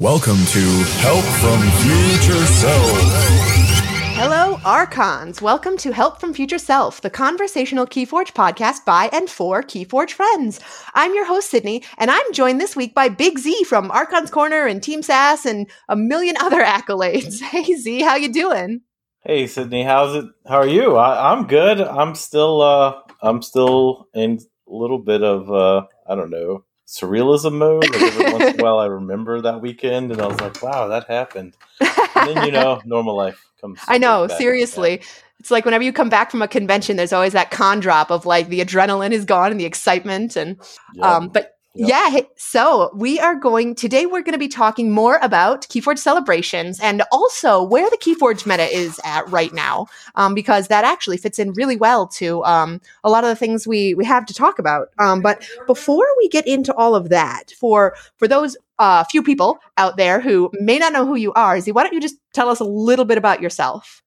Welcome to Help from Future Self. Hello, Archons. Welcome to Help from Future Self, the conversational Keyforge podcast by and for Keyforge friends. I'm your host, Sydney, and I'm joined this week by Big Z from Archons Corner and Team SAS and a million other accolades. Hey, Z, how you doing? Hey, Sydney, how's it? How are you? I, I'm good. I'm still, uh, I'm still in a little bit of, uh, I don't know, surrealism mode. Like every once in a while, I remember that weekend, and I was like, "Wow, that happened." And then you know, normal life comes. I know, seriously. It's like whenever you come back from a convention, there's always that con drop of like the adrenaline is gone and the excitement. And Yep. um, but Yep. yeah, so we are going today. We're going to be talking more about Keyforge celebrations and also where the Keyforge meta is at right now, um, because that actually fits in really well to um, a lot of the things we we have to talk about. Um, but before we get into all of that, for for those uh, few people out there who may not know who you are, Z, why don't you just tell us a little bit about yourself?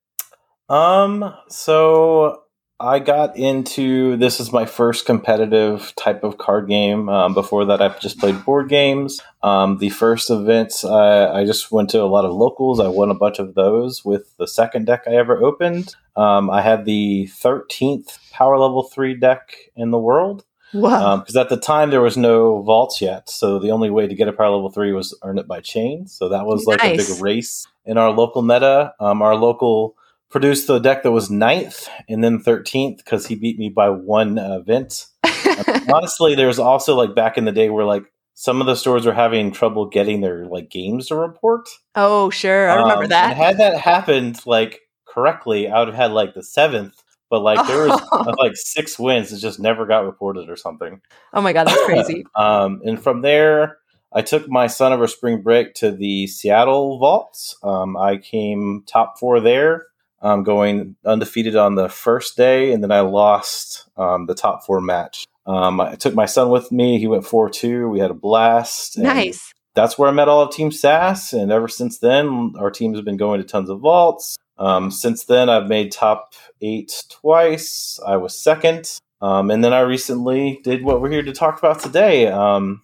Um, so I got into this is my first competitive type of card game. Um, before that, I've just played board games. Um, the first events, I, I just went to a lot of locals. I won a bunch of those with the second deck I ever opened. Um, I had the 13th power level 3 deck in the world Wow. because at the time there was no vaults yet. So the only way to get a power level 3 was earn it by chain. So that was like a big race in our local meta. Um, our local produced the deck that was ninth and then 13th because he beat me by one uh, event. Honestly, there was also like back in the day where like some of the stores were having trouble getting their like games to report. oh, sure. I remember Um, that. And had that happened like correctly, I would have had like the seventh. But like there was uh, like six wins that just never got reported or something. oh my God, that's crazy. Um, and from there, I took my son over spring break to the Seattle Vaults. Um, I came top four there, um, going undefeated on the first day, and then I lost um, the top four match. Um, I took my son with me. He went 4 2. We had a blast. nice. That's where I met all of Team SAS. And ever since then, our team has been going to tons of vaults. Um, since then, I've made top eight twice. I was second. Um, and then I recently did what we're here to talk about today. Um,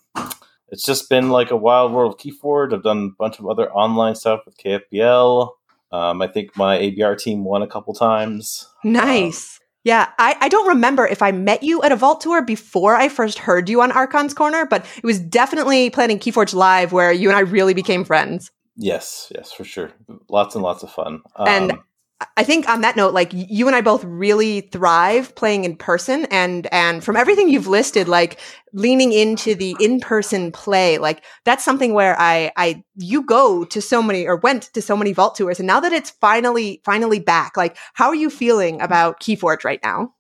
it's just been like a wild world of Keyforge. I've done a bunch of other online stuff with KFBL. Um, I think my ABR team won a couple times. Nice. yeah, I, I don't remember if I met you at a vault tour before I first heard you on Archon's Corner, but it was definitely planning Keyforge Live where you and I really became friends. Yes, yes, for sure. Lots and lots of fun. And Um, I think on that note, like you and I both really thrive playing in person and and from everything you've listed, like leaning into the in-person play, like that's something where I I you go to so many or went to so many vault tours and now that it's finally finally back, like how are you feeling about Keyforge right now?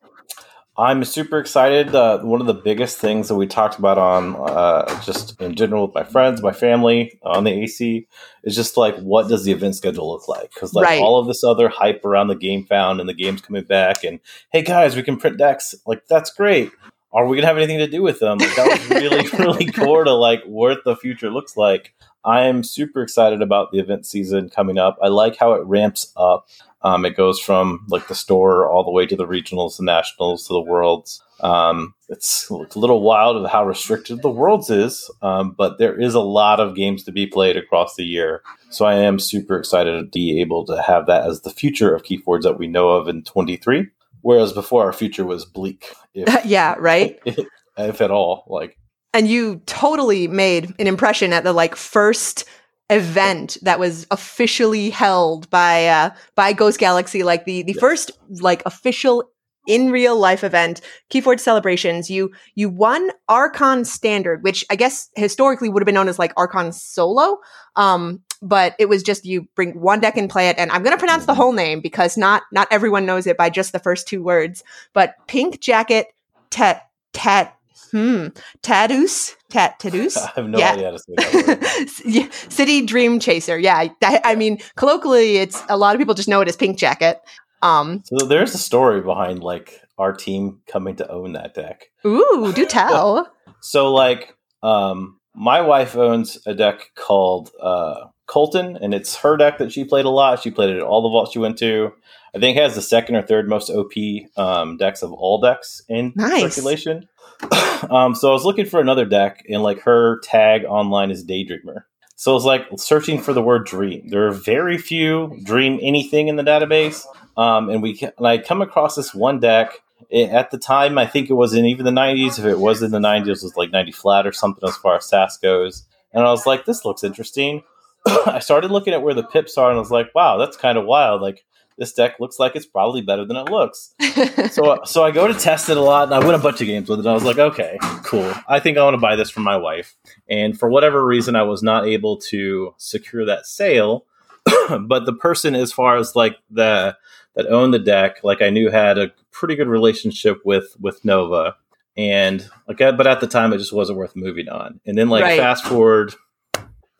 I'm super excited. Uh, one of the biggest things that we talked about on uh, just in general with my friends, my family on the AC is just like what does the event schedule look like? Because like Right. all of this other hype around the game found and the game's coming back, and hey guys, we can print decks. Like that's great. Are we gonna have anything to do with them? Like that was really really core to like what the future looks like. I am super excited about the event season coming up. I like how it ramps up. Um, it goes from like the store all the way to the regionals, the nationals, to the worlds. Um, it's a little wild of how restricted the worlds is, um, but there is a lot of games to be played across the year. So I am super excited to be able to have that as the future of Keyforge that we know of in 23. Whereas before our future was bleak, if, yeah, right? if at all. Like and you totally made an impression at the like first event that was officially held by uh by Ghost Galaxy like the the Yes. first like official in real life event Keyforge celebrations you you won Archon standard which I guess historically would have been known as like Archon solo um but it was just you bring one deck and play it and I'm to pronounce the whole name because not not everyone knows it by just the first two words but pink jacket tat tat hmm Tadus Tat Tadus I have no Yeah. idea how to say that word. Yeah, City Dream Chaser. Yeah, that, I mean, colloquially, it's a lot of people just know it as Pink Jacket. Um, So there's a story behind like our team coming to own that deck. ooh, do tell. So like um my wife owns a deck called uh Colton and it's her deck that she played a lot. She played it at all the vaults she went to. I think it has the second or third most OP um decks of all decks in Nice. circulation. um so I was looking for another deck and like her tag online is Daydreamer. So it's like searching for the word dream. There are very few dream anything in the database. Um, and we and I come across this one deck. It, at the time, I think it was in even the 90s. If it was in the 90s, it was like 90 flat or something as far as SAS goes. And I was like, this looks interesting. I started looking at where the pips are, and I was like, wow, that's kind of wild. Like this deck looks like it's probably better than it looks. so so I go to test it a lot, and I win a bunch of games with it. I was like, okay, cool. I think I want to buy this for my wife. And for whatever reason, I was not able to secure that sale. but the person, as far as like the that owned the deck, like I knew had a pretty good relationship with with Nova. And like, but at the time, it just wasn't worth moving on. And then, like, Right. fast forward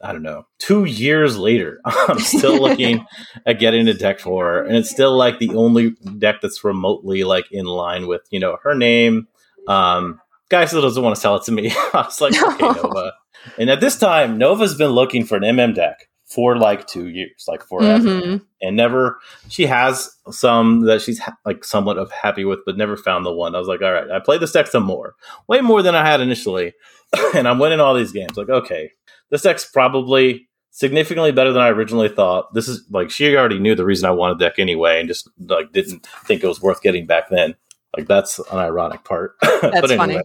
I don't know, two years later, I'm still looking at getting a deck for her, and it's still like the only deck that's remotely like in line with you know her name. Um, guy still doesn't want to sell it to me. I was like, okay, Nova. And at this time, Nova's been looking for an MM deck for like two years, like forever, Mhm. and never. She has some that she's ha- like somewhat of happy with, but never found the one. I was like, all right, I played this deck some more, way more than I had initially, and I'm winning all these games. Like, okay, this deck's probably significantly better than I originally thought. This is like she already knew the reason I wanted deck anyway, and just like didn't think it was worth getting back then. Like that's an ironic part. That's funny.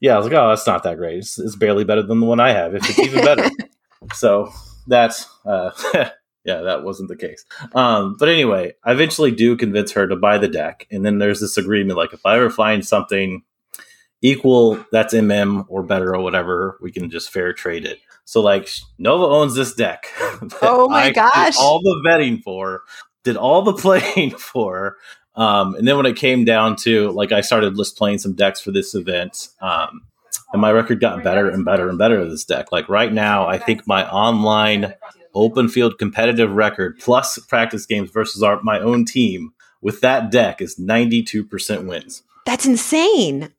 Yeah, I was like, oh, that's not that great. It's, it's barely better than the one I have, if it's even better. so that's uh, yeah, that wasn't the case. Um, but anyway, I eventually do convince her to buy the deck, and then there's this agreement like if I ever find something equal that's MM or better or whatever, we can just fair trade it. So like Nova owns this deck. Oh my I did gosh. all the vetting for, did all the playing for. Um, and then when it came down to like I started just playing some decks for this event, um, and my record got better and better and better with this deck. Like right now, I think my online open field competitive record plus practice games versus our, my own team with that deck is 92% wins. That's insane.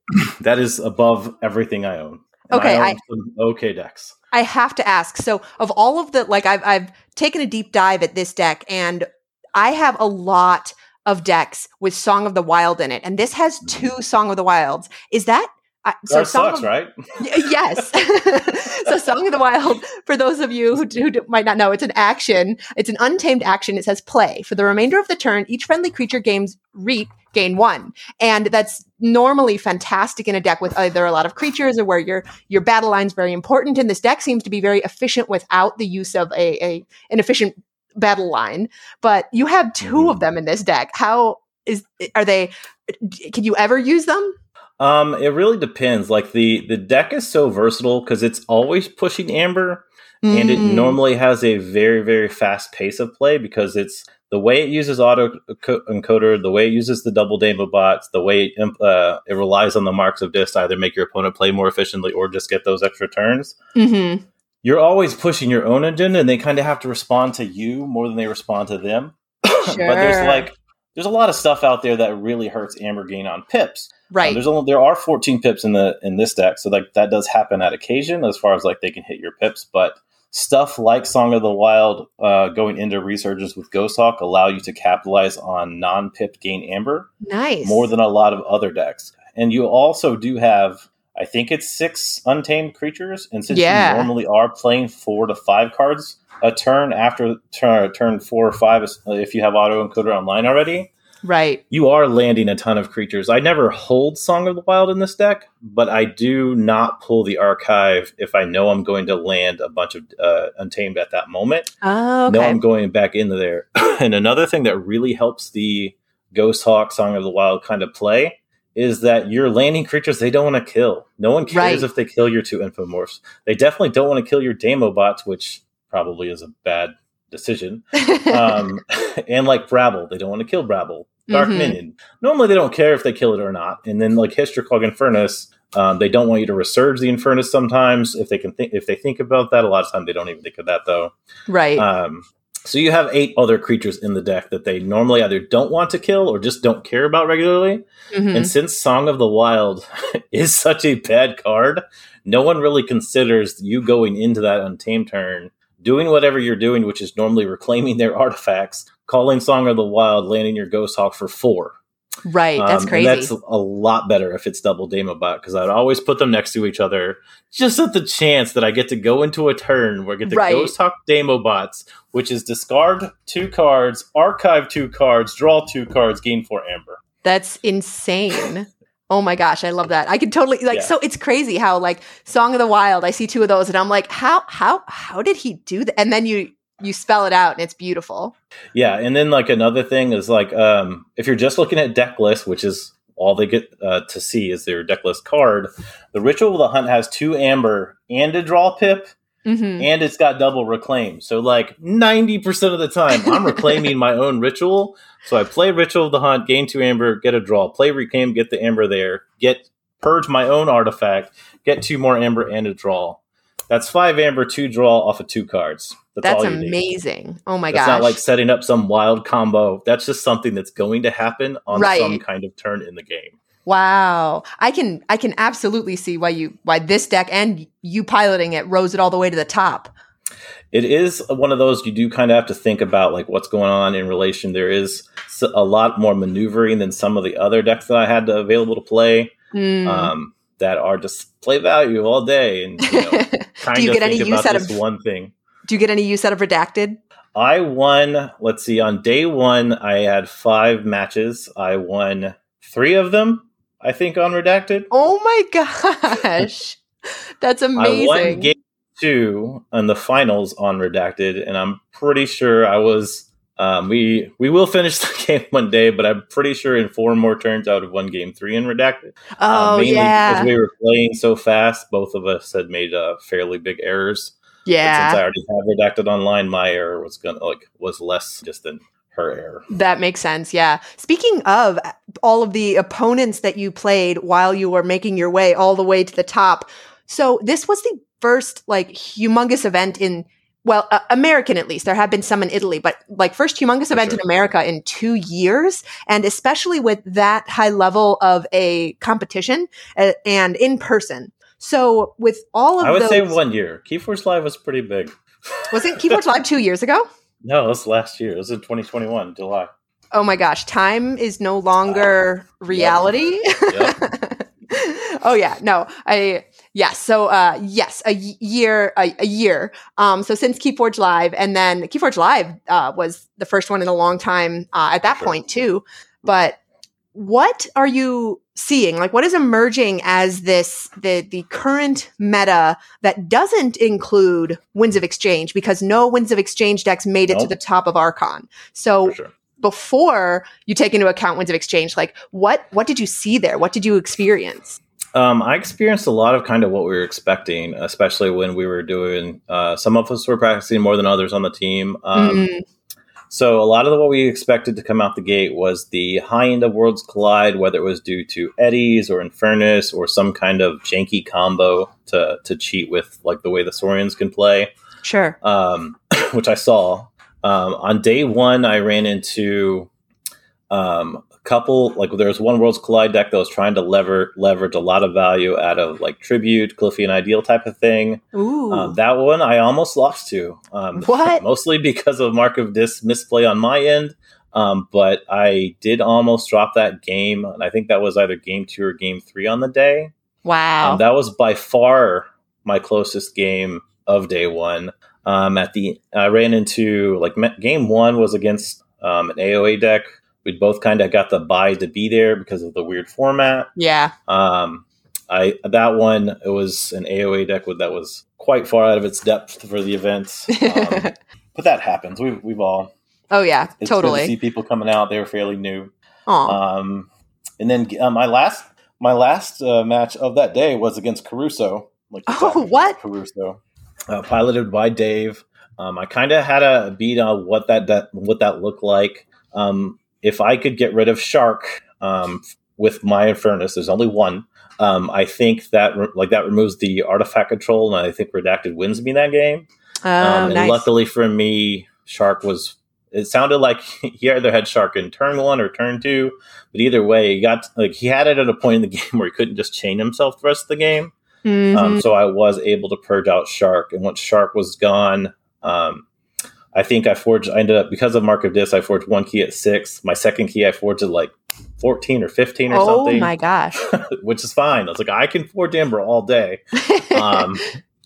That is above everything I own. And Okay, I I- okay decks. I have to ask. So, of all of the like, I've I've taken a deep dive at this deck, and I have a lot of decks with Song of the Wild in it, and this has mm-hmm. two Song of the Wilds. Is that I so? that Song sucks, of, right? Yes. so Song of the Wild, for those of you who, who might not know, it's an action. It's an untamed action. It says play. For the remainder of the turn, each friendly creature gains reap gain one. And that's normally fantastic in a deck with either a lot of creatures or where your your battle line's very important. And this deck seems to be very efficient without the use of a, a an efficient battle line. But you have 2 Mhm. of them in this deck. How is are they can you ever use them? Um, it really depends. Like the the deck is so versatile because it's always pushing amber, and it Mm. normally has a very very fast pace of play because it's the way it uses auto encoder, the way it uses the double demo bots, the way it, imp- uh, it relies on the marks of dis to either make your opponent play more efficiently or just get those extra turns. Mhm. You're always pushing your own agenda, and they kind of have to respond to you more than they respond to them. but there's like there's a lot of stuff out there that really hurts amber gain on pips. Uh, Right. there's only there are 14 pips in the in this deck, so like that does happen at occasion as far as like they can hit your pips, but stuff like Song of the Wild uh, going into Resurgence with Ghost Hawk allow you to capitalize on non-pip gain amber nice. more than a lot of other decks. And you also do have I think it's six untamed creatures, and since Yeah. you normally are playing four to five cards a turn after turn, turn four or five, if you have auto encoder online already, right. you are landing a ton of creatures. I never hold Song of the Wild in this deck, but I do not pull the archive if I know I'm going to land a bunch of uh, Untamed at that moment. Oh, No. I'm going back into there. and another thing that really helps the Ghost Hawk Song of the Wild kind of play is that you're landing creatures they don't want to kill. No one cares Right. if they kill your two infomorphs. They definitely don't want to kill your Demo bots, which probably is a bad decision um, and like Brabble, they don't want to kill Brabble. Dark Mhm. Minion. Normally, they don't care if they kill it or not. And then like Hystricog Infurnace, um, they don't want you to resurge the Infurnace. Sometimes, if they can think, if they think about that, a lot of time they don't even think of that though. right. Um, so you have eight other creatures in the deck that they normally either don't want to kill or just don't care about regularly. Mhm. And since Song of the Wild is such a bad card, no one really considers you going into that untamed turn, doing whatever you're doing, which is normally reclaiming their artifacts, calling Song of the Wild, landing your Ghost Hawk for four. Right. That's Um, crazy. And that's a lot better if it's double Damobot because I'd always put them next to each other just at the chance that I get to go into a turn where I get the Right. Ghost Hawk Damobots, which is discard two cards, archive two cards, draw two cards, gain four amber. That's insane. Oh my gosh, I love that. I can totally like Yeah. so it's crazy how like Song of the Wild, I see two of those and I'm like, how how how did he do that? And then you you spell it out and it's beautiful. Yeah, and then like another thing is like um, if you're just looking at deck list, which is all they get uh, to see is their deck list card, the Ritual of the Hunt has two amber and a draw pip, hmm and it's got double reclaim. So like ninety percent of the time, I'm reclaiming my own ritual. So I play Ritual of the Hunt, gain two amber, get a draw, play reclaim, get the amber there, get purge my own artifact, get two more amber and a draw. That's five amber, two draw off of two cards. That's, That's all you need. amazing. Oh my That's gosh. not like setting up some wild combo. That's just something that's going to happen on Right. some kind of turn in the game. wow. I can I can absolutely see why you why this deck and you piloting it rose it all the way to the top. It is one of those you do kind of have to think about like what's going on in relation. There is a lot more maneuvering than some of the other decks that I had available to play Mm. um, that are just play value all day and you know, kind Do you of get any think use out of one thing. Do you get any use out of redacted? I won, let's see, on day one, I had five matches. I won three of them, I think, on Redacted. Oh my gosh. That's amazing. I won game two and the finals on Redacted, and I'm pretty sure I was. Um, we we will finish the game one day, but I'm pretty sure in four more turns I would have won game three in Redacted. oh Uh, mainly yeah. because we were playing so fast, both of us had made uh, fairly big errors. But since I already have Redacted online, my error was gonna like was less just than her error. That makes sense. Yeah. Speaking of all of the opponents that you played while you were making your way all the way to the top. So this was the first like humongous event in well, uh, American at least. There have been some in Italy, but like first humongous For event sure. in America in 2 years and especially with that high level of a competition uh, and in person. So with all of I would those say one year. Keyforge Live was pretty big. Wasn't Keyforge Live 2 years ago? No, it was last year. It was in 2021, July. Oh my gosh, time is no longer reality. Yep. oh yeah, no, I yes. So uh, yes, a year, a, a year. Um, so since Keyforge Live, and then Keyforge Live uh, was the first one in a long time uh, at that Sure. point too. But what are you seeing? Like, what is emerging as this the the current meta that doesn't include Winds of Exchange because no Winds of Exchange decks made it to the top of Archon. So sure. before you take into account winds of exchange like what what did you see there what did you experience Um, I experienced a lot of kind of what we were expecting, especially when we were doing. Uh, some of us were practicing more than others on the team. Um, Mm, So a lot of what we expected to come out the gate was the high end of Worlds Collide, whether it was due to eddies or Infurnace or some kind of janky combo to to cheat with like the way the Saurians can play. sure um, which I saw. Um, on day one, I ran into um, couple. Like there was one Worlds Collide deck that was trying to lever leverage a lot of value out of like tribute, Cliffy, and Ideal type of thing. ooh Um, that one I almost lost to. Um, What? Mostly because of Mark of Dis misplay on my end. Um, but I did almost drop that game, and I think that was either game two or game three on the day. wow Um, that was by far my closest game of day one. Um, at the I ran into like me- game one was against um, an AOA deck. We both kind of got the buy to be there because of the weird format. yeah Um, I that one it was an AOA deck with, that was quite far out of its depth for the event. Um, but that happens. We've we've all oh yeah it's good to see people coming out. They were fairly new. Aw. Um, and then uh, my last my last uh, match of that day was against Caruso. Like Oh, what? Caruso, uh, piloted by Dave. Um, I kind of had a beat on what that, that what that looked like. Um, if I could get rid of Shark um, with my Infurnace, there's only one. Um, I think that re- like that removes the artifact control, and I think Redacted wins me that game. oh Um, and nice luckily for me, Shark was. It sounded like he either had Shark in turn one or turn two, but either way, he got like he had it at a point in the game where he couldn't just chain himself the rest of the game. Mhm. Um, so I was able to purge out Shark, and once Shark was gone, um, I think I forged. I ended up because of Mark of Dis. I forged one key at six. My second key I forged at like fourteen or fifteen or oh something. Oh my gosh. which is fine. I was like, I can forge Amber all day. Um,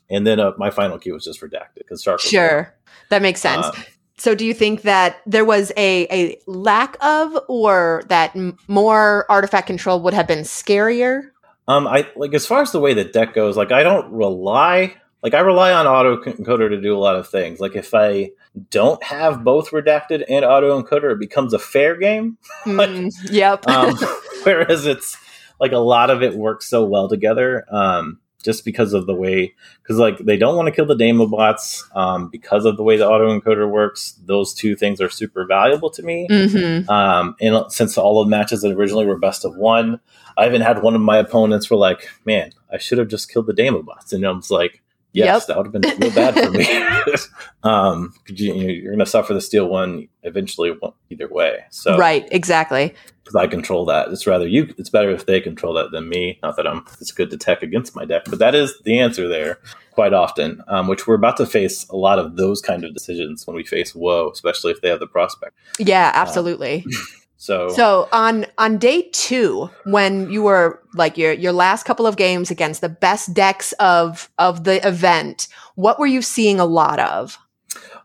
and then uh, my final key was just redacted because Shark. sure. That makes sense. Um, So, do you think that there was a, a lack of, or that m- more artifact control would have been scarier? Um, I like as far as the way the deck goes, like I don't rely like I rely on auto encoder to do a lot of things. Like if I don't have both redacted and auto encoder, it becomes a fair game. Mm, yep. Um, whereas it's like a lot of it works so well together. Um, just because of the way, because like they don't want to kill the Demo bots, um, because of the way the auto encoder works. Those two things are super valuable to me. hmm Um, and since all of the matches that originally were best of one, I even had one of my opponents were like, "Man, I should have just killed the Demo bots," and I was like, "Yes, Yep. that would have been real bad for me." um, you, you're going to suffer the steal one eventually, either way. So, Right. Exactly. because I control that, it's rather you. It's better if they control that than me. Not that I'm it's good to tech against my deck, but that is the answer there quite often. Um, which we're about to face a lot of those kind of decisions when we face Woe, especially if they have the prospect. Yeah. Absolutely. So, So on on day two, when you were like your your last couple of games against the best decks of of the event, what were you seeing a lot of?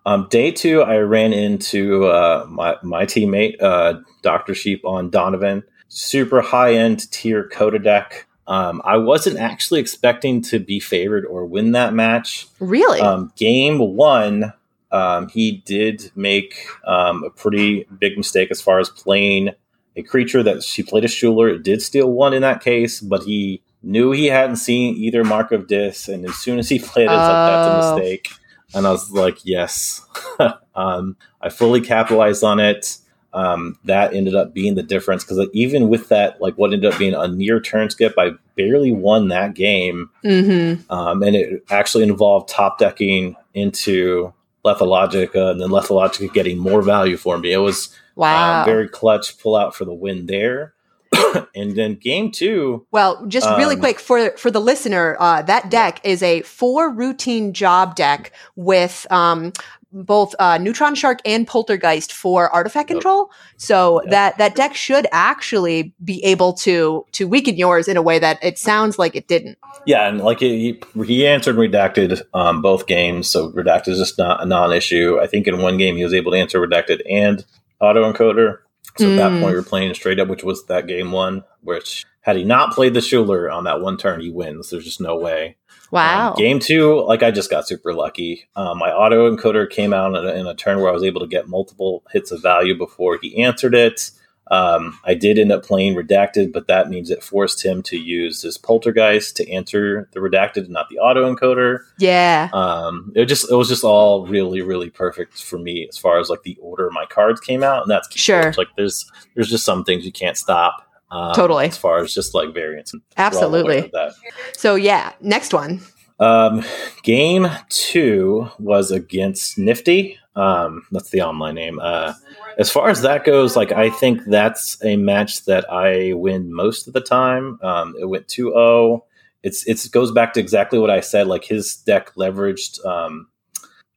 Um, day two, I ran into uh, my my teammate uh, Doctor Sheep on Donovan. Super high end tier Coda deck. Um, I wasn't actually expecting to be favored or win that match. Really? Um, game one, um, he did make um, a pretty big mistake as far as playing a creature that she played a Shooler. It did steal one in that case, but he knew he hadn't seen either Mark of Dis, and as soon as he played it, it's like that's Oh. a mistake. And I was like, yes. um, I fully capitalized on it. Um, that ended up being the difference because even with that, like what ended up being a near turn skip, I barely won that game mm-hmm. um, and it actually involved top decking into Lethalogica and then Lethalogica getting more value for me. It was Wow. um, very clutch pull out for the win there. and then game two, Well, just really Um, quick for for the listener, uh, that deck is a four routine job deck with um, both uh, Neutron Shark and Poltergeist for artifact Yep. control. So Yep. that that deck should actually be able to to weaken yours in a way that it sounds like it didn't. yeah, and like he, he answered redacted um, both games, so redacted is just not a non-issue. I think in one game he was able to answer redacted and auto encoder. So at that Mm. point, were playing straight up, which was that game one. Which had he not played the Shooler on that one turn, he wins. There's just no way. Wow. Um, game two, like I just got super lucky. Um, my auto encoder came out in a, in a turn where I was able to get multiple hits of value before he answered it. Um, I did end up playing redacted, but that means it forced him to use his poltergeist to answer the redacted, and not the auto encoder. yeah. Um, it just it was just all really really perfect for me as far as like the order my cards came out, and that's Sure. Like there's there's just some things you can't stop. Um, Totally. as far as just like variance. We're all aware Absolutely. that. So yeah, next one. Um, game two was against Nifty. Um, that's the online name. Uh, as far as that goes, like I think that's a match that I win most of the time. Um, it went 2-0. It's it's goes back to exactly what I said. Like his deck leveraged um,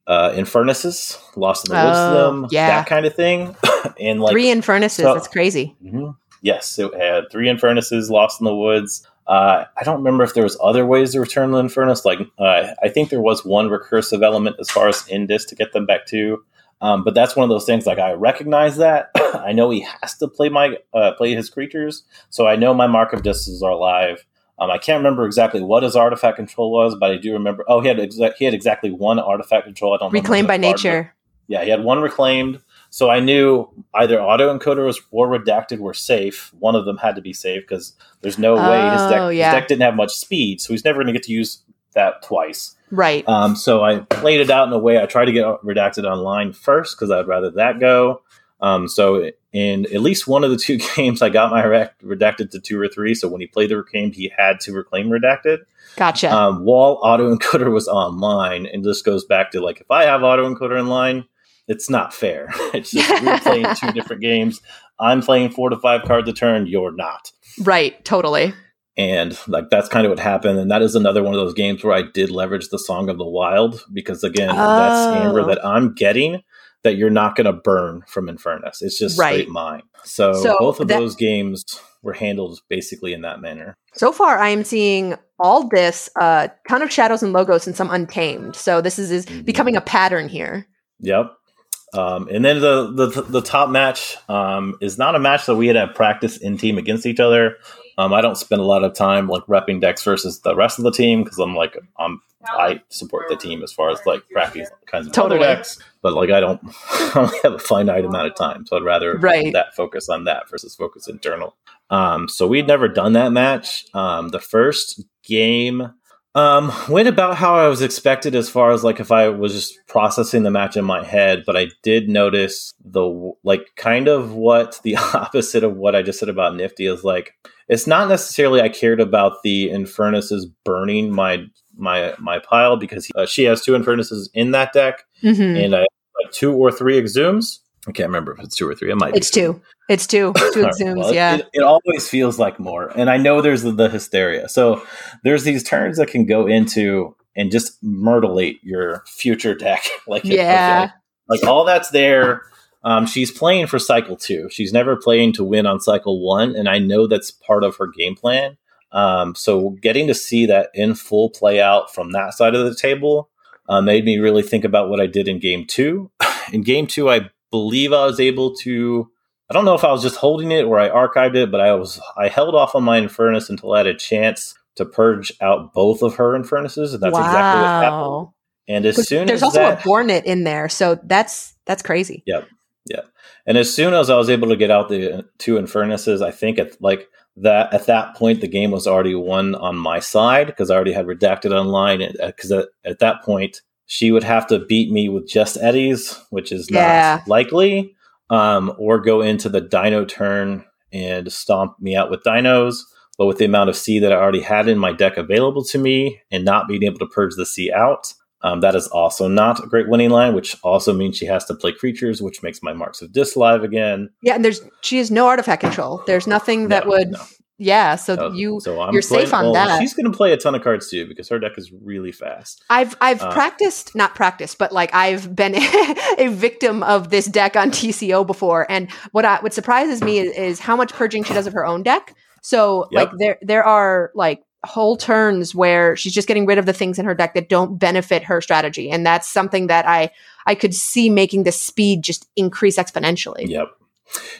uh, Infurnaces, lost in the woods to Oh, them, yeah. that kind of thing. and like Three Infurnaces. so- That's crazy. hmm Yes, it had three Infurnaces, Lost in the Woods. Uh, I don't remember if there was other ways to return the Infurnace. Like, uh, I think there was one recursive element as far as Indis to get them back to. Um, but that's one of those things. Like, I recognize that. I know he has to play my uh, play his creatures, so I know my mark of distances are alive. Um, I can't remember exactly what his artifact control was, but I do remember. Oh, he had exa- he had exactly one artifact control. I don't Reclaimed by nature. yeah, he had one reclaimed. So I knew either auto encoders or redacted were safe. One of them had to be safe because there's no way his deck, Oh, yeah. his deck didn't have much speed, so he's never going to get to use that twice. Right. Um, so I played it out in a way. I tried to get redacted online first because I'd rather that go. Um, so in at least one of the two games, I got my redacted to two or three. So when he played the reclaimed, he had to reclaim redacted. Gotcha. Um, while auto encoder was online, and this goes back to like if I have auto encoder in line, it's not fair. it's just we're playing two different games. I'm playing four to five cards a turn. You're not, right. Totally. and like that's kind of what happened. And that is another one of those games where I did leverage the Song of the Wild because again, that's Oh. Amber that I'm getting. that you're not going to burn from Infurnace. It's just Right. straight mine. So, So both of that- those games were handled basically in that manner. So far, I am seeing all this, a ton of shadows and logos, and some untamed. So this is, is Mhm. becoming a pattern here. Yep. Um, and then the, the the top match um, is not a match that we had at practice in team against each other. Um, I don't spend a lot of time like repping decks versus the rest of the team because I'm like I'm I support the team as far as like practice kinds of Totally. decks, but like I don't I only have a finite amount of time, so I'd rather Right. that focus on that versus focus internal. Um, so we'd never done that match. Um, the first game um, went about how I was expected as far as like if I was just processing the match in my head, but I did notice the like kind of what the opposite of what I just said about Nifty is like. It's not necessarily I cared about the Infurnaces burning my my my pile because uh, she has two Infurnaces in that deck, hmm and I two or three exhumes. I can't remember if it's two or three. It might It's two. It's two. Two right, exhumes. well, it- yeah. It, it always feels like more. And I know there's the, the hysteria. So there's these turns that can go into and just myrtlate your future deck. like, Yeah. Like all that's there. Um, she's playing for cycle two. She's never playing to win on cycle one. And I know that's part of her game plan. Um, so getting to see that in full play out from that side of the table uh, made me really think about what I did in game two. In game two, I believe I was able to I don't know if I was just holding it or I archived it, but I was I held off on my Infurnace until I had a chance to purge out both of her Infurnaces, and that's exactly what happened. And as soon There's as also that, a Bornet in there, so that's that's crazy. and as soon as I was able to get out the uh, two Infurnaces, I think at like that at that point the game was already won on my side because I already had redacted online. Because at, at that point she would have to beat me with just eddies, which is Yeah. not likely, um, or go into the Dino turn and stomp me out with dinos. But with the amount of C that I already had in my deck available to me, and not being able to purge the C out, um, that is also not a great winning line. Which also means she has to play creatures, which makes my marks of dis live again. Yeah, and there's she has no artifact control. There's nothing that No, would. no. Yeah, so Uh, you. so I'm you're safe on well, that. She's going to play a ton of cards too because her deck is really fast. I've I've uh, practiced, not practiced, but like I've been a victim of this deck on TCO before, and what I, what surprises me is, is how much purging she does of her own deck. So Yep. like there there are like whole turns where she's just getting rid of the things in her deck that don't benefit her strategy, and that's something that I I could see making the speed just increase exponentially. Yep.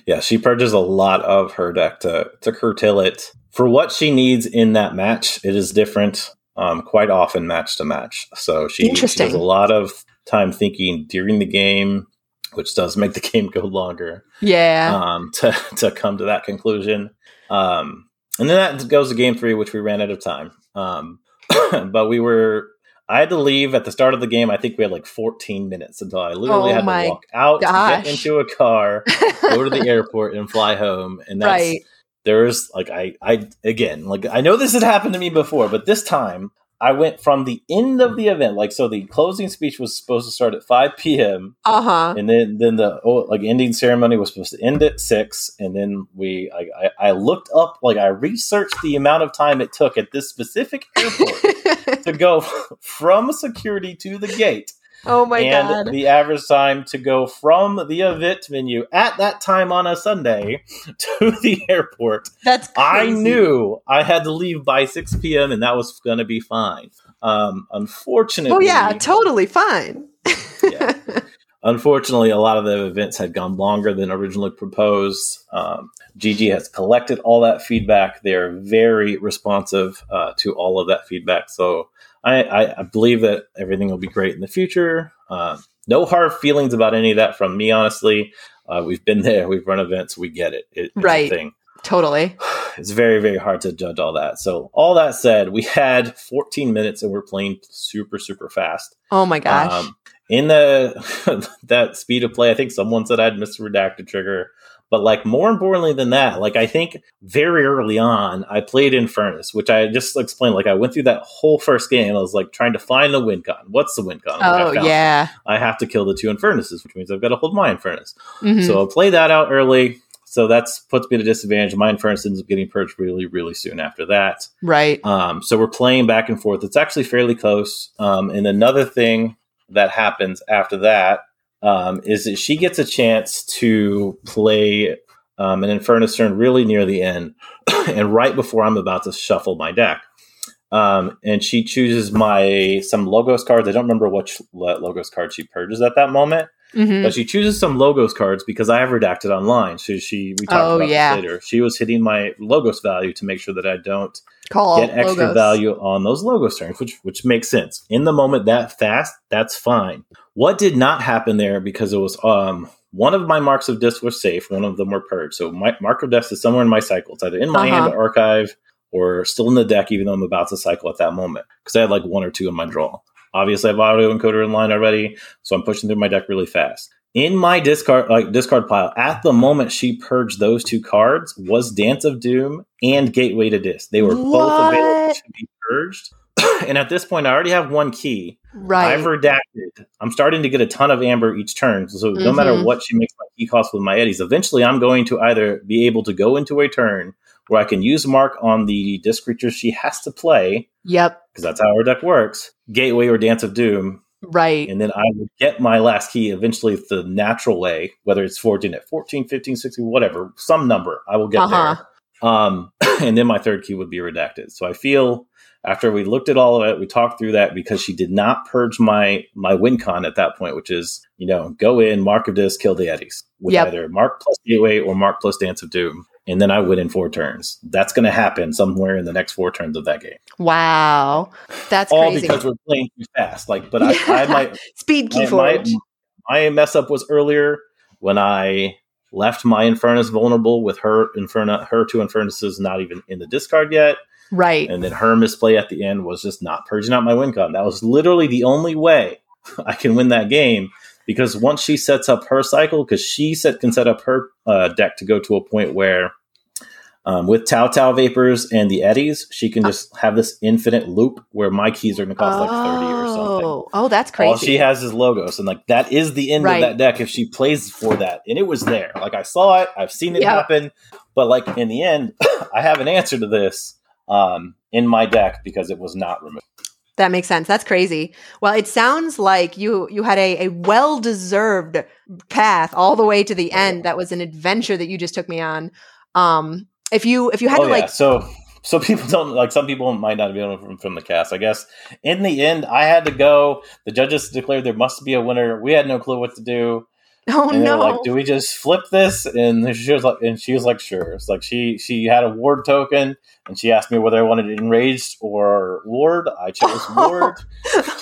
Yeah, she purges a lot of her deck to to curtail it for what she needs in that match. It is different, um, quite often match to match. So she, she does a lot of time thinking during the game, which does make the game go longer. Yeah, um, to to come to that conclusion. Um, and then that goes to game three, which we ran out of time. Um, but we were. I had to leave at the start of the game. I think we had like 14 minutes until I literally Oh had to walk out, gosh. get into a car, go to the airport, and fly home. And that's right. there's like I I again like I know this had happened to me before, but this time I went from the end of the event. Like so, the closing speech was supposed to start at 5 p.m Uh huh. and then then the oh, like ending ceremony was supposed to end at six and then we I, I, I looked up like i researched the amount of time it took at this specific airport to go from security to the gate oh my and god. the average time to go from the event venue at that time on a sunday to the airport That's i knew i had to leave by 6 p.m and that was going to be fine um unfortunately Oh yeah, totally fine. Yeah. Unfortunately, a lot of the events had gone longer than originally proposed. Um, GG has collected all that feedback. They are very responsive uh, to all of that feedback. So I, I, I believe that everything will be great in the future. Uh, no hard feelings about any of that from me, honestly. Uh, we've been there, we've run events, we get it. it it's a Right. thing totally. it's very very hard to judge all that so all that said we had 14 minutes and we're playing super super fast Oh my gosh. um, in the that speed of play i think someone said i'd missed a redacted trigger but like more importantly than that like i think very early on i played infurnace which i just explained like i went through that whole first game i was like trying to find the win con what's the win con oh yeah. i have to kill the two infurnaces which means i've got to hold my infurnace Mhm. so I'll play that out early. So that's puts me at a disadvantage. Mine, for instance, is getting purged really, really soon after that. right. Um, so we're playing back and forth. It's actually fairly close. Um, and another thing that happens after that um, is that she gets a chance to play um, an Infurnace turn really near the end, and right before I'm about to shuffle my deck. Um, and she chooses my some logos cards. I don't remember which logos card she purges at that moment, mm-hmm. but she chooses some logos cards because I have redacted online. So she we talked oh, about yeah. this later. She was hitting my logos value to make sure that I don't Call get extra logos. value on those logos turns, which which makes sense in the moment that fast. That's fine. What did not happen there because it was um one of my marks of dis was safe, one of them were purged. So my mark of death is somewhere in my cycle. It's either in my uh-huh. hand archive or still in the deck, even though I'm about to cycle at that moment. Because I had like one or two in my draw. Obviously, I have auto encoder in line already, so I'm pushing through my deck really fast. In my discard like discard pile, at the moment she purged those two cards was Dance of Doom and Gateway to Dis. They were what? both available to be purged. and at this point, I already have one key. Right. I've redacted. I'm starting to get a ton of amber each turn. So mm-hmm. no matter mm-hmm. what she makes my key cost with my eddies, eventually I'm going to either be able to go into a turn where I can use mark on the disc creatures she has to play. Yep. Because that's how our deck works. Gateway or Dance of Doom. Right. And then I will get my last key eventually the natural way, whether it's forging at 14, 15, 16, whatever, some number. I will get uh-huh. there. Um, and then my third key would be redacted. So I feel after we looked at all of it, we talked through that because she did not purge my my win con at that point, which is you know go in, mark of dis, kill the eddies with yep. either mark plus gateway or mark plus dance of doom and then I win in four turns. That's going to happen somewhere in the next four turns of that game. Wow, that's all crazy. because we're playing too fast. Like, but I, I might speed key. My, my mess up was earlier when I left my Infurnace vulnerable with her Inferna, her two Infurnaces not even in the discard yet. Right. And then her misplay at the end was just not purging out my win con. That was literally the only way I can win that game because once she sets up her cycle, because she set, can set up her uh, deck to go to a point where um, with Tau Tau Vapors and the Eddies, she can just have this infinite loop where my keys are going to cost oh. like 30 or something. Oh, oh, that's crazy. All she has is logos. And like that is the end right. of that deck if she plays for that. And it was there. Like I saw it, I've seen it yep. happen. But like in the end, I have an answer to this um, in my deck because it was not removed. That makes sense. That's crazy. Well, it sounds like you you had a, a well deserved path all the way to the end. That was an adventure that you just took me on. Um, if you if you had oh, to like, so so people don't like some people might not be able from, from the cast. I guess in the end, I had to go. The judges declared there must be a winner. We had no clue what to do. Oh and no! Like, do we just flip this? And she was like, and she was like, sure. It's like she she had a ward token, and she asked me whether I wanted enraged or ward. I chose ward.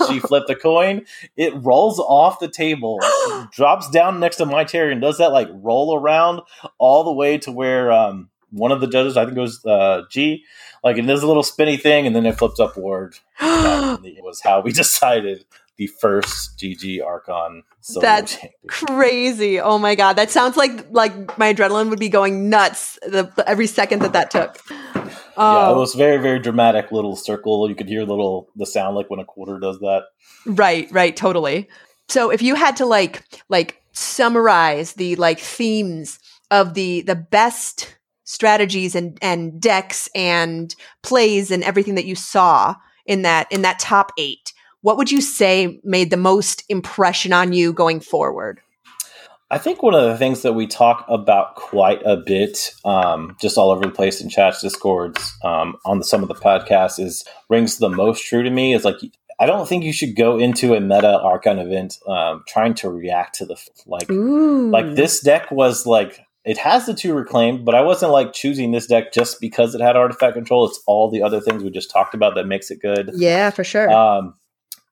she flipped the coin. It rolls off the table, drops down next to my chair, and does that like roll around all the way to where um one of the judges, I think it was uh, G, like it does a little spinny thing, and then it flips up ward. it was how we decided the first GG Archon. That's champion. crazy! Oh my god, that sounds like like my adrenaline would be going nuts the, every second that that took. Oh. Yeah, it oh. was very very dramatic little circle. You could hear little the sound like when a quarter does that. Right, right, totally. So if you had to like like summarize the like themes of the the best strategies and and decks and plays and everything that you saw in that in that top 8 what would you say made the most impression on you going forward? I think one of the things that we talk about quite a bit, um, just all over the place in chats, discords, um, on the, some of the podcasts, is rings the most true to me. Is like I don't think you should go into a meta Archon event um, trying to react to the like Ooh. like this deck was like it has the two reclaimed, but I wasn't like choosing this deck just because it had artifact control. It's all the other things we just talked about that makes it good. Yeah, for sure. Um,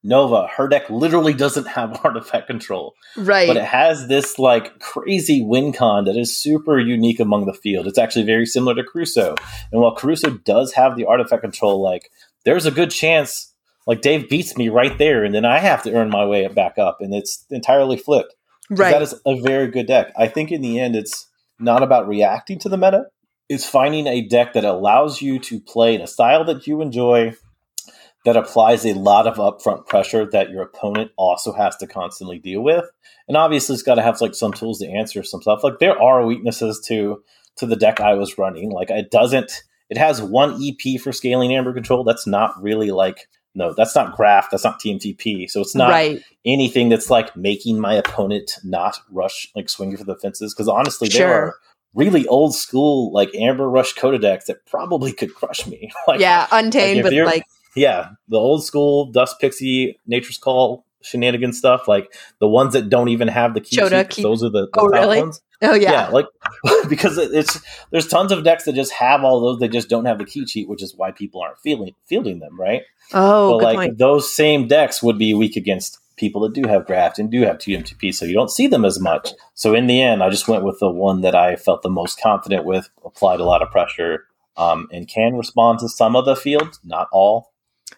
Nova, her deck literally doesn't have artifact control. Right. But it has this like crazy win con that is super unique among the field. It's actually very similar to Crusoe. And while Crusoe does have the artifact control, like there's a good chance like Dave beats me right there, and then I have to earn my way back up, and it's entirely flipped. Right. That is a very good deck. I think in the end it's not about reacting to the meta. It's finding a deck that allows you to play in a style that you enjoy that applies a lot of upfront pressure that your opponent also has to constantly deal with. And obviously, it's got to have like some tools to answer some stuff. Like there are weaknesses to to the deck I was running. Like it doesn't. It has one EP for scaling amber control. That's not really like no, that's not graph, that's not TMTP. So it's not right. anything that's like making my opponent not rush, like swinging for the fences. Because honestly, there are really old school like Amber Rush Coda decks that probably could crush me. like, yeah, untamed, but like yeah, the old school Dust Pixie, Nature's Call shenanigan stuff, like the ones that don't even have the key Chota sheets, key- those are the, the Oh, top really? ones. oh Yeah. yeah, like because it's there's tons of decks that just have all those, they just don't have the key cheat, which is why people aren't feeling fielding them, right? oh, but like point. those same decks would be weak against people that do have graft and do have TMTP, so you don't see them as much. So in the end, I just went with the one that I felt the most confident with, applied a lot of pressure, um, and can respond to some of the field, not all.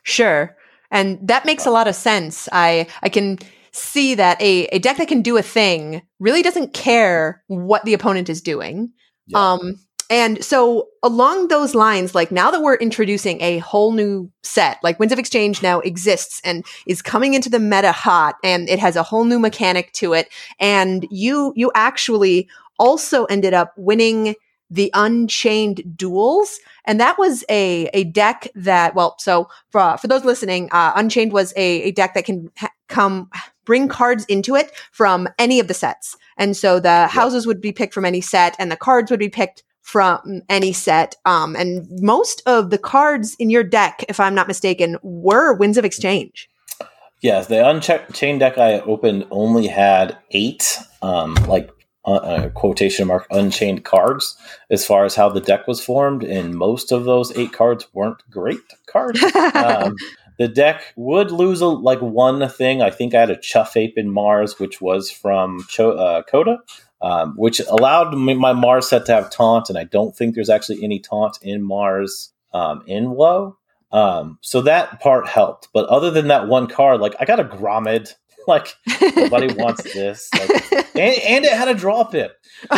Sure. And that makes a lot of sense. I I can see that a, a deck that can do a thing really doesn't care what the opponent is doing. Yeah. Um and so along those lines, like now that we're introducing a whole new set, like Winds of Exchange now exists and is coming into the meta hot and it has a whole new mechanic to it. And you you actually also ended up winning the Unchained duels. And that was a, a deck that, well, so for, for those listening, uh, Unchained was a, a deck that can ha- come bring cards into it from any of the sets. And so the houses would be picked from any set and the cards would be picked from any set. Um, and most of the cards in your deck, if I'm not mistaken, were Winds of Exchange. Yes, the Unchained chain deck I opened only had eight, um, like uh, quotation mark unchained cards as far as how the deck was formed, and most of those eight cards weren't great cards. um, the deck would lose a, like one thing. I think I had a Chuff Ape in Mars, which was from Cho- uh, Coda, um, which allowed me, my Mars set to have taunt, and I don't think there's actually any taunt in Mars um, in Woe. Um, so that part helped, but other than that one card, like I got a Grommid, like nobody wants this, like, and, and it had a draw pip.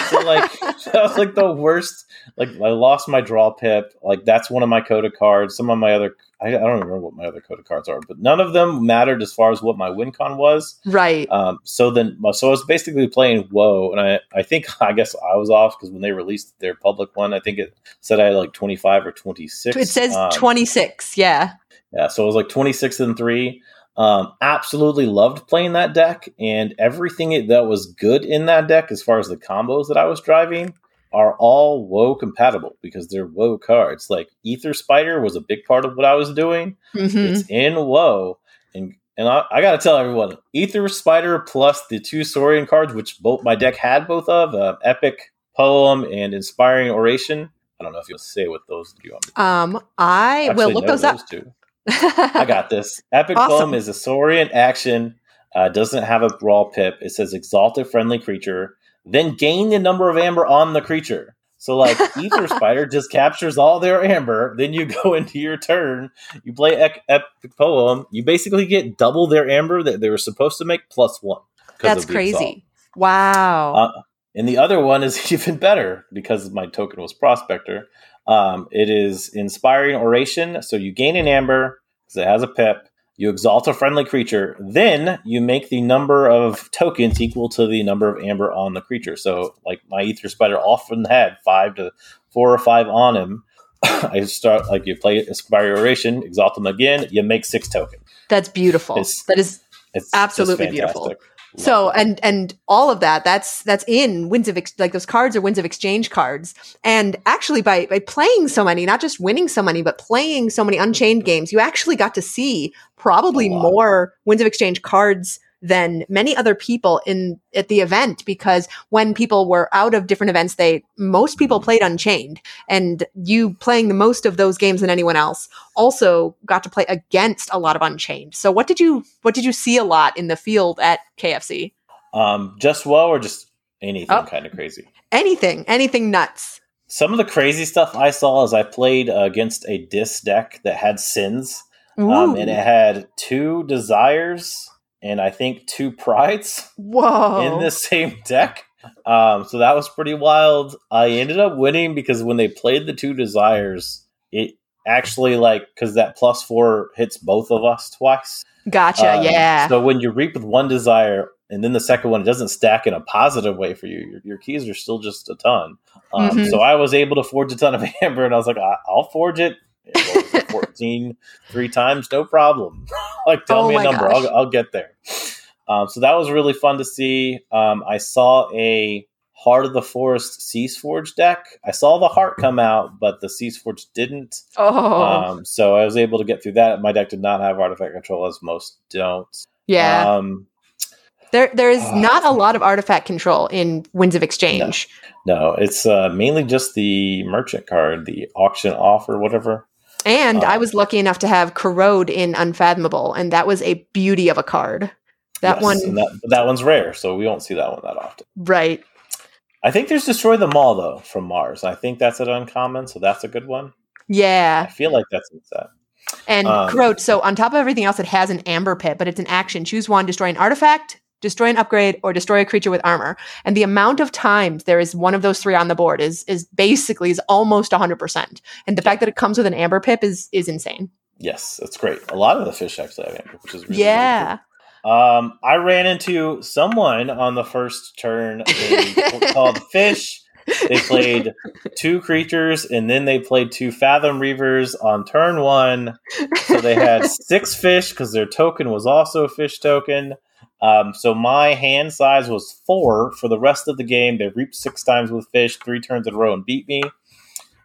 So like that was like the worst. Like I lost my draw pip. Like that's one of my Coda cards. Some of my other I, I don't remember what my other Coda cards are, but none of them mattered as far as what my win con was. right. Um, so then, so I was basically playing Whoa, and I, I think I guess I was off because when they released their public one, I think it said I had like twenty five or twenty six. It says Um, 26. Yeah. yeah, so it was like 26 and 3. Um, absolutely loved playing that deck, and everything that was good in that deck, as far as the combos that I was driving, are all woe compatible because they're woe cards. Like Ether Spider was a big part of what I was doing. Mhm. It's in woe, and and I, I got to tell everyone, Ether Spider plus the two Saurian cards, which both my deck had both of, uh, Epic Poem and Inspiring Oration. I don't know if you'll say what those do. You want me to Um, I will look those up. I got this. Epic Awesome. Poem is a Saurian action. Uh, doesn't have a brawl pip. It says exalt a friendly creature, then gain the number of amber on the creature. So like Ether Spider just captures all their amber. Then you go into your turn. You play ec- Epic Poem. You basically get double their amber that they were supposed to make one. That's the exalt. crazy. Wow. Uh, and the other one is even better because my token was Prospector. Um, it is Inspiring Oration. So you gain an Amber because it has a pip. You exalt a friendly creature. Then you make the number of tokens equal to the number of Amber on the creature. So, like my Ether Spider often had five to four or five on him. I start like you play Inspiring Oration, exalt them again. You make six tokens. That's beautiful. it's- That is It's Absolutely beautiful. So and and all of that that's that's in winds of ex- like those cards are winds of exchange cards. And actually by by playing so many not just winning so many but playing so many unchained games you actually got to see probably more winds of exchange cards than many other people in at the event because when people were out of different events they most people played unchained and you playing the most of those games than anyone else also got to play against a lot of unchained. So what did you what did you see a lot in the field at kfc Um, just well or just anything Oh. kind of crazy. anything anything nuts. Some of the crazy stuff I saw is I played uh, against a Dis deck that had sins, um, and it had two desires and I think two prides whoa in the same deck. Um, so that was pretty wild. I ended up winning because when they played the two desires, it actually like because that plus four hits both of us twice. gotcha Um, yeah So when you reap with one desire and then the second one, it doesn't stack in a positive way for you. Your, your keys are still just a ton. Um, Mhm. So I was able to forge a ton of amber, and I was like, I- I'll forge it. It 14 three times, no problem. like, tell Oh me a number. I'll, I'll get there. Um, so that was really fun to see. Um, I saw a Heart of the Forest Cease Forge deck. I saw the heart come out, but the Cease Forge didn't. Oh, Um, so I was able to get through that. My deck did not have artifact control, as most don't. yeah. Um, there, there is uh, not a lot of artifact control in Winds of Exchange. no, it's uh, mainly just the merchant card, the auction offer, whatever. And I was lucky enough to have Corrode in Unfathomable, and that was a beauty of a card. That Yes, one, that, that one's rare, so we don't see that one that often. right? I think there's Destroy Them All, though, from Mars. I think that's an uncommon, so that's a good one. Yeah, I feel like that's in set. and Um, Corrode. So on top of everything else, it has an Amber Pip, but it's an action. Choose one: destroy an artifact, destroy an upgrade, or destroy a creature with armor. And the amount of times there is one of those three on the board is is basically is almost 100. percent And the fact that it comes with an Amber Pip is is insane. Yes, that's great. A lot of the fish actually have amber, which is really, really yeah. cool. Um, I ran into someone on the first turn called Fish. They played two creatures and then they played two Fathom Reavers on turn one. So they had six fish because their token was also a fish token. Um, so my hand size was four for the rest of the game. They reaped six times with fish, three turns in a row, and beat me.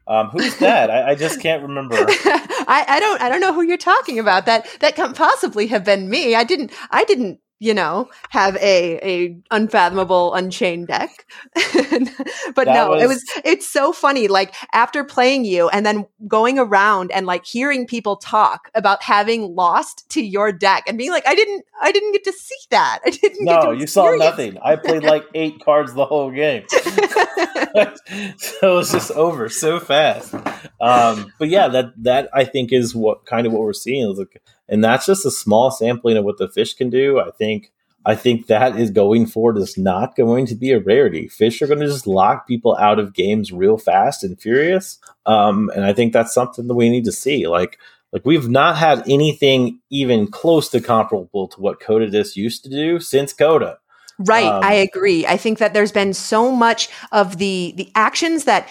Um, who's that? I, I just can't remember. I, I don't I don't know who you're talking about. That that can't possibly have been me. I didn't I didn't you know have a a unfathomable unchained deck. but That no, it was- was it's so funny. Like after playing you and then going around and like hearing people talk about having lost to your deck and being like, I didn't I didn't get to see that. I didn't. get No, you saw nothing. I played like eight cards the whole game. so it was just over so fast. Um, but yeah, that that I think is what kind of what we're seeing is like, and that's just a small sampling of what the fish can do. I think I think that is going forward is not going to be a rarity. Fish are going to just lock people out of games real fast and furious, um, and I think that's something that we need to see. Like like we've not had anything even close to comparable to what Coda Dis used to do since Coda. Right, Um, I agree. I think that there's been so much of the the actions that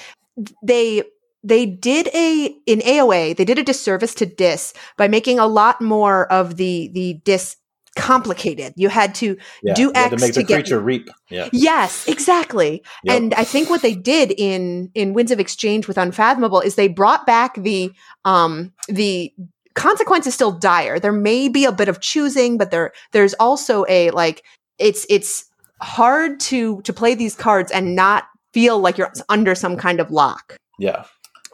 they they did a in AOA, they did a disservice to DIS by making a lot more of the the DIS complicated. You had to Yeah, Do had to X make the to get- creature reap. Yeah, Yes, exactly. Yep. And I think what they did in in Winds of Exchange with Unfathomable is they brought back the um the consequence is still dire. There may be a bit of choosing, but there there's also a like it's it's hard to to play these cards and not feel like you're under some kind of lock. yeah.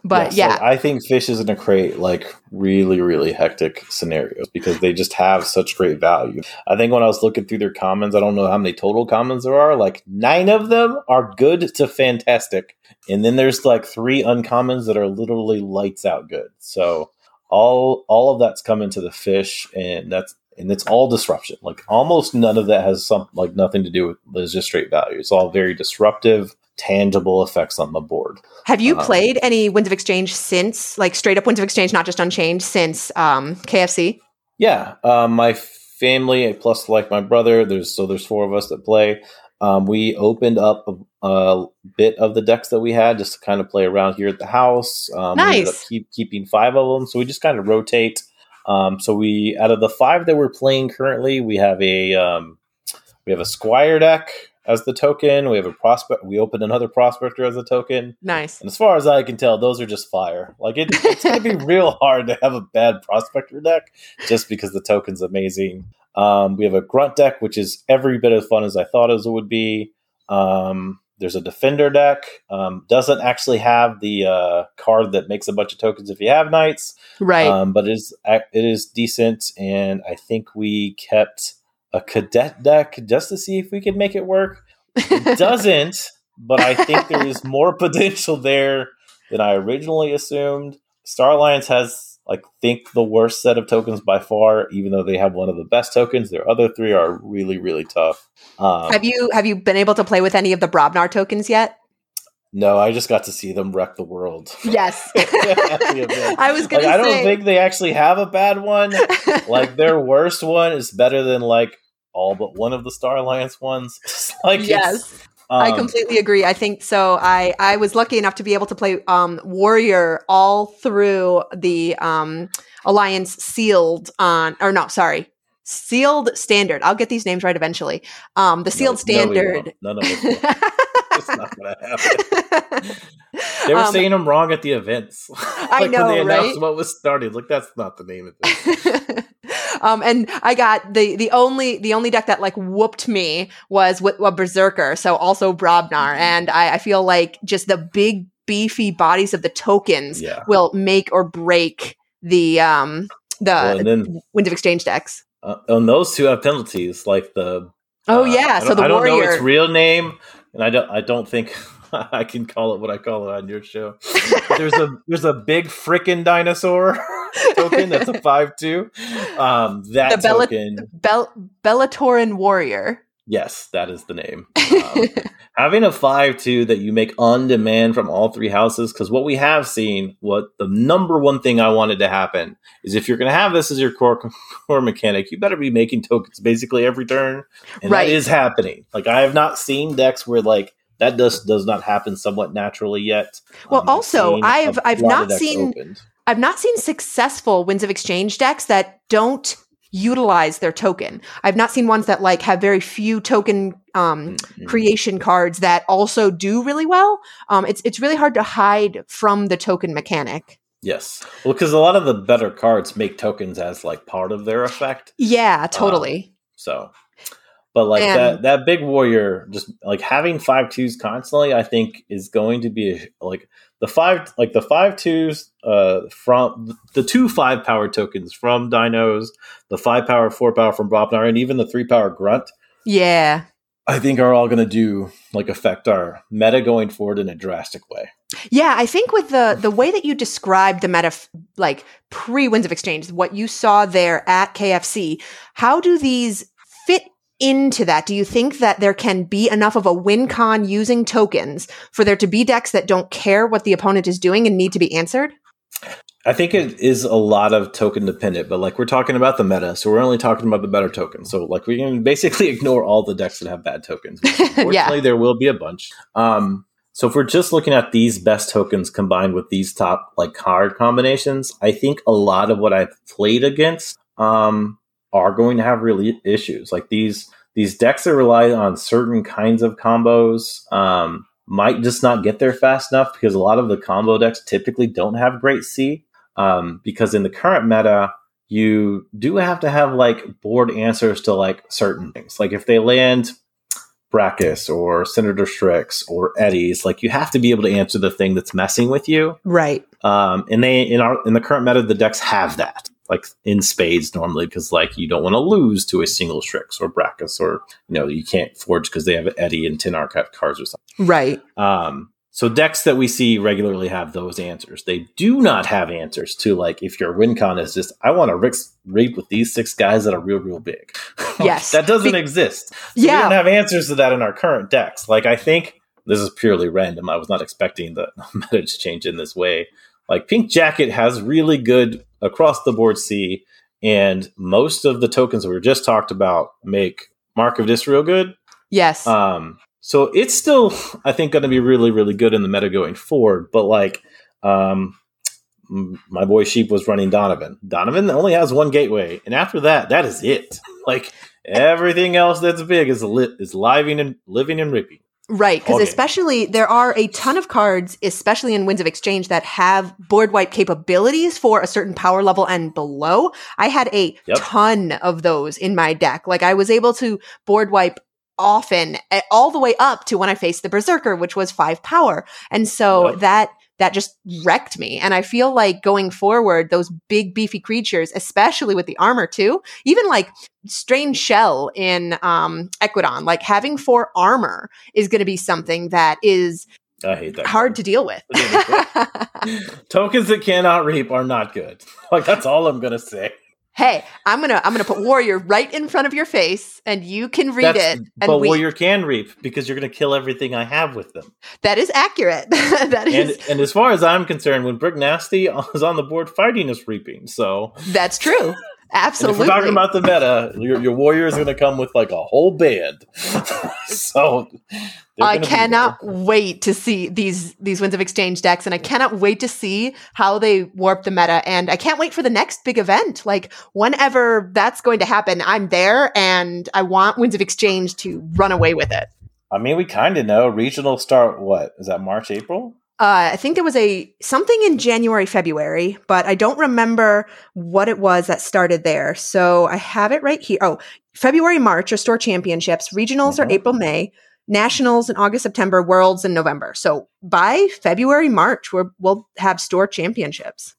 But Yeah, I think fish is going to create like really, really hectic scenarios because they just have such great value. I think when I was looking through their commons, I don't know how many total commons there are. Like nine of them are good to fantastic, and then there's like three uncommons that are literally lights out good. So all all of that's coming to the fish, and that's and it's all disruption. Like almost none of that has some like nothing to do with it's just straight value. It's all very disruptive, tangible effects on the board. have you um, played any Winds of Exchange since like straight up Winds of Exchange, not just Unchained, since um KFC? Yeah, um, my family plus like my brother. There's so there's four of us that play. Um, we opened up a, a bit of the decks that we had just to kind of play around here at the house. Um, we ended up Nice. keep keeping five of them, so we just kind of rotate. Um, so we out of the five that we're playing currently, we have a um, we have a Squire deck as the token. We have a prospect. We opened another Prospector as a token. Nice. And as far as I can tell, those are just fire. Like it, it's going to be real hard to have a bad prospector deck just because the token's amazing. Um, we have a grunt deck, which is every bit as fun as I thought as it would be. Um, there's a defender deck. Um, doesn't actually have the uh, card that makes a bunch of tokens if you have knights, Right. um, but it is it is decent. And I think we kept a cadet deck just to see if we could make it work it doesn't, but I think there is more potential there than I originally assumed. Star Alliance has, I think, the worst set of tokens by far, even though they have one of the best tokens. Their other three are really, really tough. Um, have you have you been able to play with any of the Brobnar tokens yet? no, I just got to see them wreck the world. Yes. I was gonna I don't think they actually have a bad one. Like their worst one is better than like all but one of the Star Alliance ones. Like yes. I Um, completely agree. I think so. I I was lucky enough to be able to play um, warrior all through the um, alliance sealed on or no, sorry, sealed standard. I'll get these names right eventually. Um, the sealed no, standard. won't. None of us. will. It's not gonna happen. They were Um, saying them wrong at the events. I know, when they announced right? what was starting. Like that's not the name of this. Um, and I got the the only the only deck that like whooped me was with a berserker, so also Brobnar, Mm-hmm. and I, I feel like just the big beefy bodies of the tokens Yeah. will make or break the um the Well, then Winds of Exchange decks. uh, and those two have penalties, like the. Oh uh, yeah, so the I don't know its real name, and I don't. I don't think I can call it what I call it on your show. there's a there's a big frickin' dinosaur token that's a five two. Um, that The Bella- token, Bel- Bellatoran warrior. yes, that is the name. Um, having a five two that you make on demand from all three houses, because what we have seen, what the number one thing I wanted to happen is if you're going to have this as your core core mechanic, you better be making tokens basically every turn, and Right. that is happening. Like I have not seen decks where like. That does does not happen somewhat naturally yet. Well, I've also, I've- I've, of not seen- opened. I've not seen successful Winds of Exchange decks that don't utilize their token. I've not seen ones that like have very few token um Mhm. creation cards that also do really well. Um it's it's really hard to hide from the token mechanic. Yes. Well, because a lot of the better cards make tokens as like part of their effect. Yeah, totally. So, but like And- that that big warrior, just like having five twos constantly, I think is going to be like the five like the five twos uh from the two five power tokens from Dinos, the five power four power from Brobnar, and even the three power grunt. yeah. I think are all going to do like affect our meta going forward in a drastic way. Yeah, I think with the the way that you described the meta like pre Winds of Exchange, what you saw there at KFC, how do these into that? Do you think that there can be enough of a win con using tokens for there to be decks that don't care what the opponent is doing and need to be answered? I think it is a lot of token dependent, but like we're talking about the meta, so we're only talking about the better tokens. So like we can basically ignore all the decks that have bad tokens. Unfortunately, there will be a bunch. Um, so if we're just looking at these best tokens combined with these top like card combinations, I think a lot of what I've played against um, are going to have really issues. Like these these decks that rely on certain kinds of combos um, might just not get there fast enough because a lot of the combo decks typically don't have great C. Um, because in the current meta, you do have to have like board answers to like certain things. Like if they land Brackus or Senator Shrix or Eddies, like you have to be able to answer the thing that's messing with you. Right. Um, and they in our in the current meta, the decks have that like in spades normally because like you don't want to lose to a single Shrix or Brackus or you know you can't forge because they have Eddie and Tin Archive cards or something. Right. Um, so decks that we see regularly have those answers. They do not have answers to like if your win con is just I want to Rick's rape with these six guys that are real real big. Yes. that doesn't Be- exist. So Yeah. we don't have answers to that in our current decks. Like I think this is purely random. I was not expecting the meta to change in this way. Like Pink Jacket has really good across the board C, and most of the tokens that we were just talked about make Mark of Dis real good. Yes. Um, so it's still, I think, going to be really, really good in the meta going forward. But like, um, my boy Sheep was running Donovan. Donovan only has one gateway, and after that, that is it. Like everything else that's big is lit, is living and living and ripping. Right, because especially there are a ton of cards, especially in Winds of Exchange, that have board wipe capabilities for a certain power level and below. I had a Yep. ton of those in my deck. Like I was able to board wipe often, eh, all the way up to when I faced the Berserker, which was five power. And so Yep. that that just wrecked me. And I feel like going forward, those big beefy creatures, especially with the armor too, even like strange shell in um Equidon, like having four armor is going to be something that is I hate that. hard to deal with. Tokens that cannot reap are not good. Like that's all I'm gonna say. Hey, I'm gonna I'm gonna put warrior right in front of your face, and you can read That's- it. but we, warrior can reap because you're gonna kill everything I have with them. that is accurate. that And and as far as I'm concerned, when Brikk Nastee is on the board, fighting is reaping. So that's true. Absolutely. if we're talking about the meta, your, your warrior is going to come with like a whole band. so I cannot wait to see these these Winds of Exchange decks, and I cannot wait to see how they warp the meta. And I can't wait for the next big event. Like whenever that's going to happen, I'm there, and I want Winds of Exchange to run away with it. I mean, we kind of know regional start. What is that? March, April? Uh, I think there was a something in January, February, but I don't remember what it was that started there. So I have it right here. Oh, February, March are store championships. Regionals are Mhm. April, May. Nationals in August, September. Worlds in November. So by February, March, we're, we'll have store championships.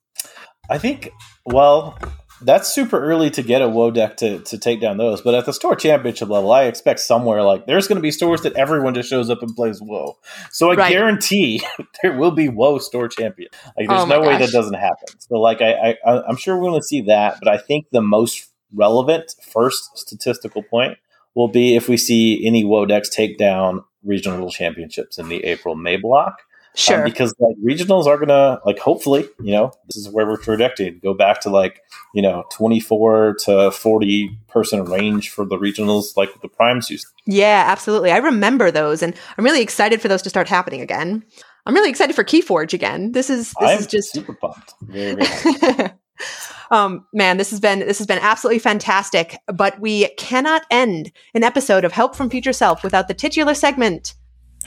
I think. Well, that's super early to get a WoW deck to, to take down those. But at the store championship level, I expect somewhere like there's going to be stores that everyone just shows up and plays WoW. So I Right. guarantee there will be WoW store champion. Like there's Oh no way that doesn't happen. So like I, I I'm sure we're going to see that. But I think the most relevant first statistical point will be if we see any WoW decks take down regional championships in the April May block. Um, Sure. because like regionals are gonna like hopefully, you know, this is where we're projecting. Go back to like, you know, twenty four to forty person range for the regionals like the primes used. yeah, absolutely. I remember those, and I'm really excited for those to start happening again. I'm really excited for Keyforge again. This is this I'm is just super pumped. Very, very um man this has been this has been absolutely fantastic but we cannot end an episode of help from future self without the titular segment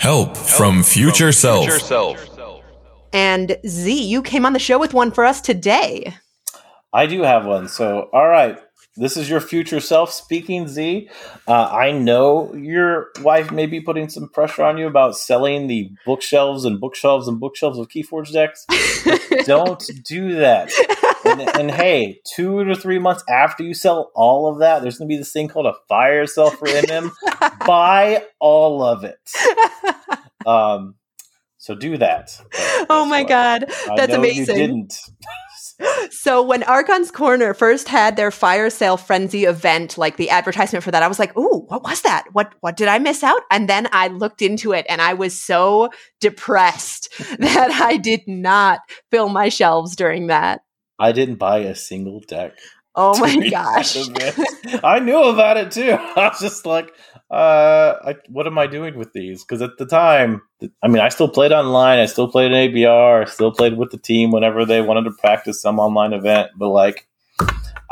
Help from future self. and z you came on the show with one for us today I do have one. So all right. This is your future self speaking, Z. Uh, I know your wife may be putting some pressure on you about selling the bookshelves and bookshelves and bookshelves of Keyforge decks. Don't do that. And, and hey, two to three months after you sell all of that, there's going to be this thing called a fire sale for MM. Buy all of it. Um, so do that. But oh my what? god that's amazing. You didn't. so when archon's corner first had their fire sale frenzy event like the advertisement for that i was like ooh what was that what what did i miss out and then i looked into it and i was so depressed that i did not fill my shelves during that I didn't buy a single deck. oh my gosh. I knew about it too. I was just like, uh, I, what am I doing with these? Because at the time, I mean, I still played online. I still played in ABR. I still played with the team whenever they wanted to practice some online event. But like,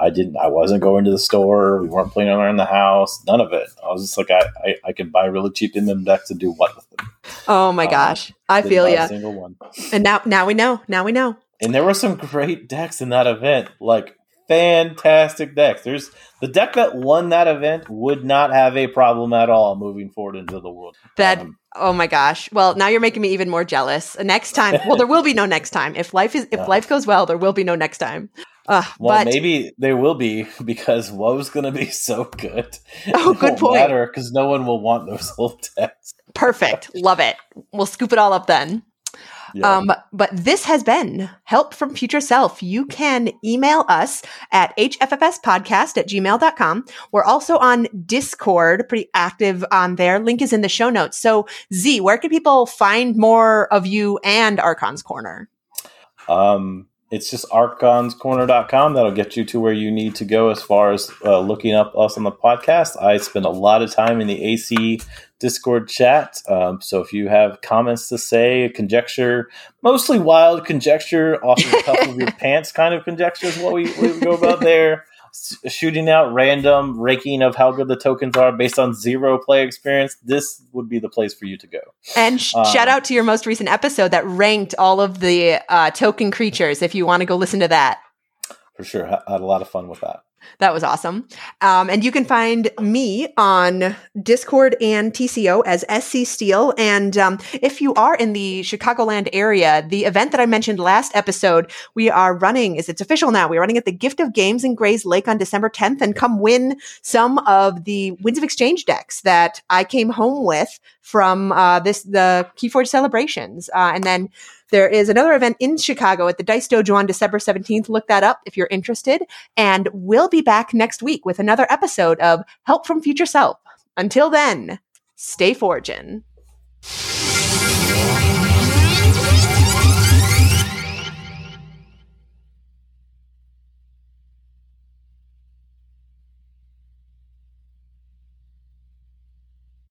I didn't. I wasn't going to the store. We weren't playing in the house. None of it. I was just like, I, I, I can buy really cheap MM decks to do what with them. Oh my Um, gosh. I feel ya. Single one. And now now we know. Now we know. And there were some great decks in that event, like fantastic decks. There's the deck that won that event would not have a problem at all moving forward into the world. That Um, oh my gosh. Well, now you're making me even more jealous. Next time, well, there will be no next time. If life is if life goes well, there will be no next time. Uh, well, but maybe there will be because WoW's going to be so good. Oh, good point. Because no one will want those old decks. perfect. Love it. We'll scoop it all up then. Yeah. Um, but this has been Help from Future Self. You can email us at hffspodcast at gmail.com. We're also on Discord, pretty active on there. Link is in the show notes. So, Z, where can people find more of you and Archon's Corner? Um, it's just archonscorner.com. That'll get you to where you need to go as far as uh, looking up us on the podcast. I spend a lot of time in the AC Discord chat. Um, so if you have comments to say, conjecture, mostly wild conjecture off the top of your pants kind of conjecture is what we, we go about there. Shooting out random ranking of how good the tokens are based on zero play experience. This would be the place for you to go. And sh- Um, shout out to your most recent episode that ranked all of the uh, token creatures if you want to go listen to that. For sure. I had a lot of fun with that. That was awesome. Um, and you can find me on Discord and TCO as SC Steel. And um, if you are in the Chicagoland area, the event that I mentioned last episode, we are running, is it's official now. We're running at the Gift of Games in Grayslake on December 10th and come win some of the Winds of Exchange decks that I came home with from uh, this the Keyforge celebrations. Uh, and then there is another event in Chicago at the Dice Dojo on December 17th. Look that up if you're interested. And we'll be back next week with another episode of Help from Future Self. Until then, stay forging.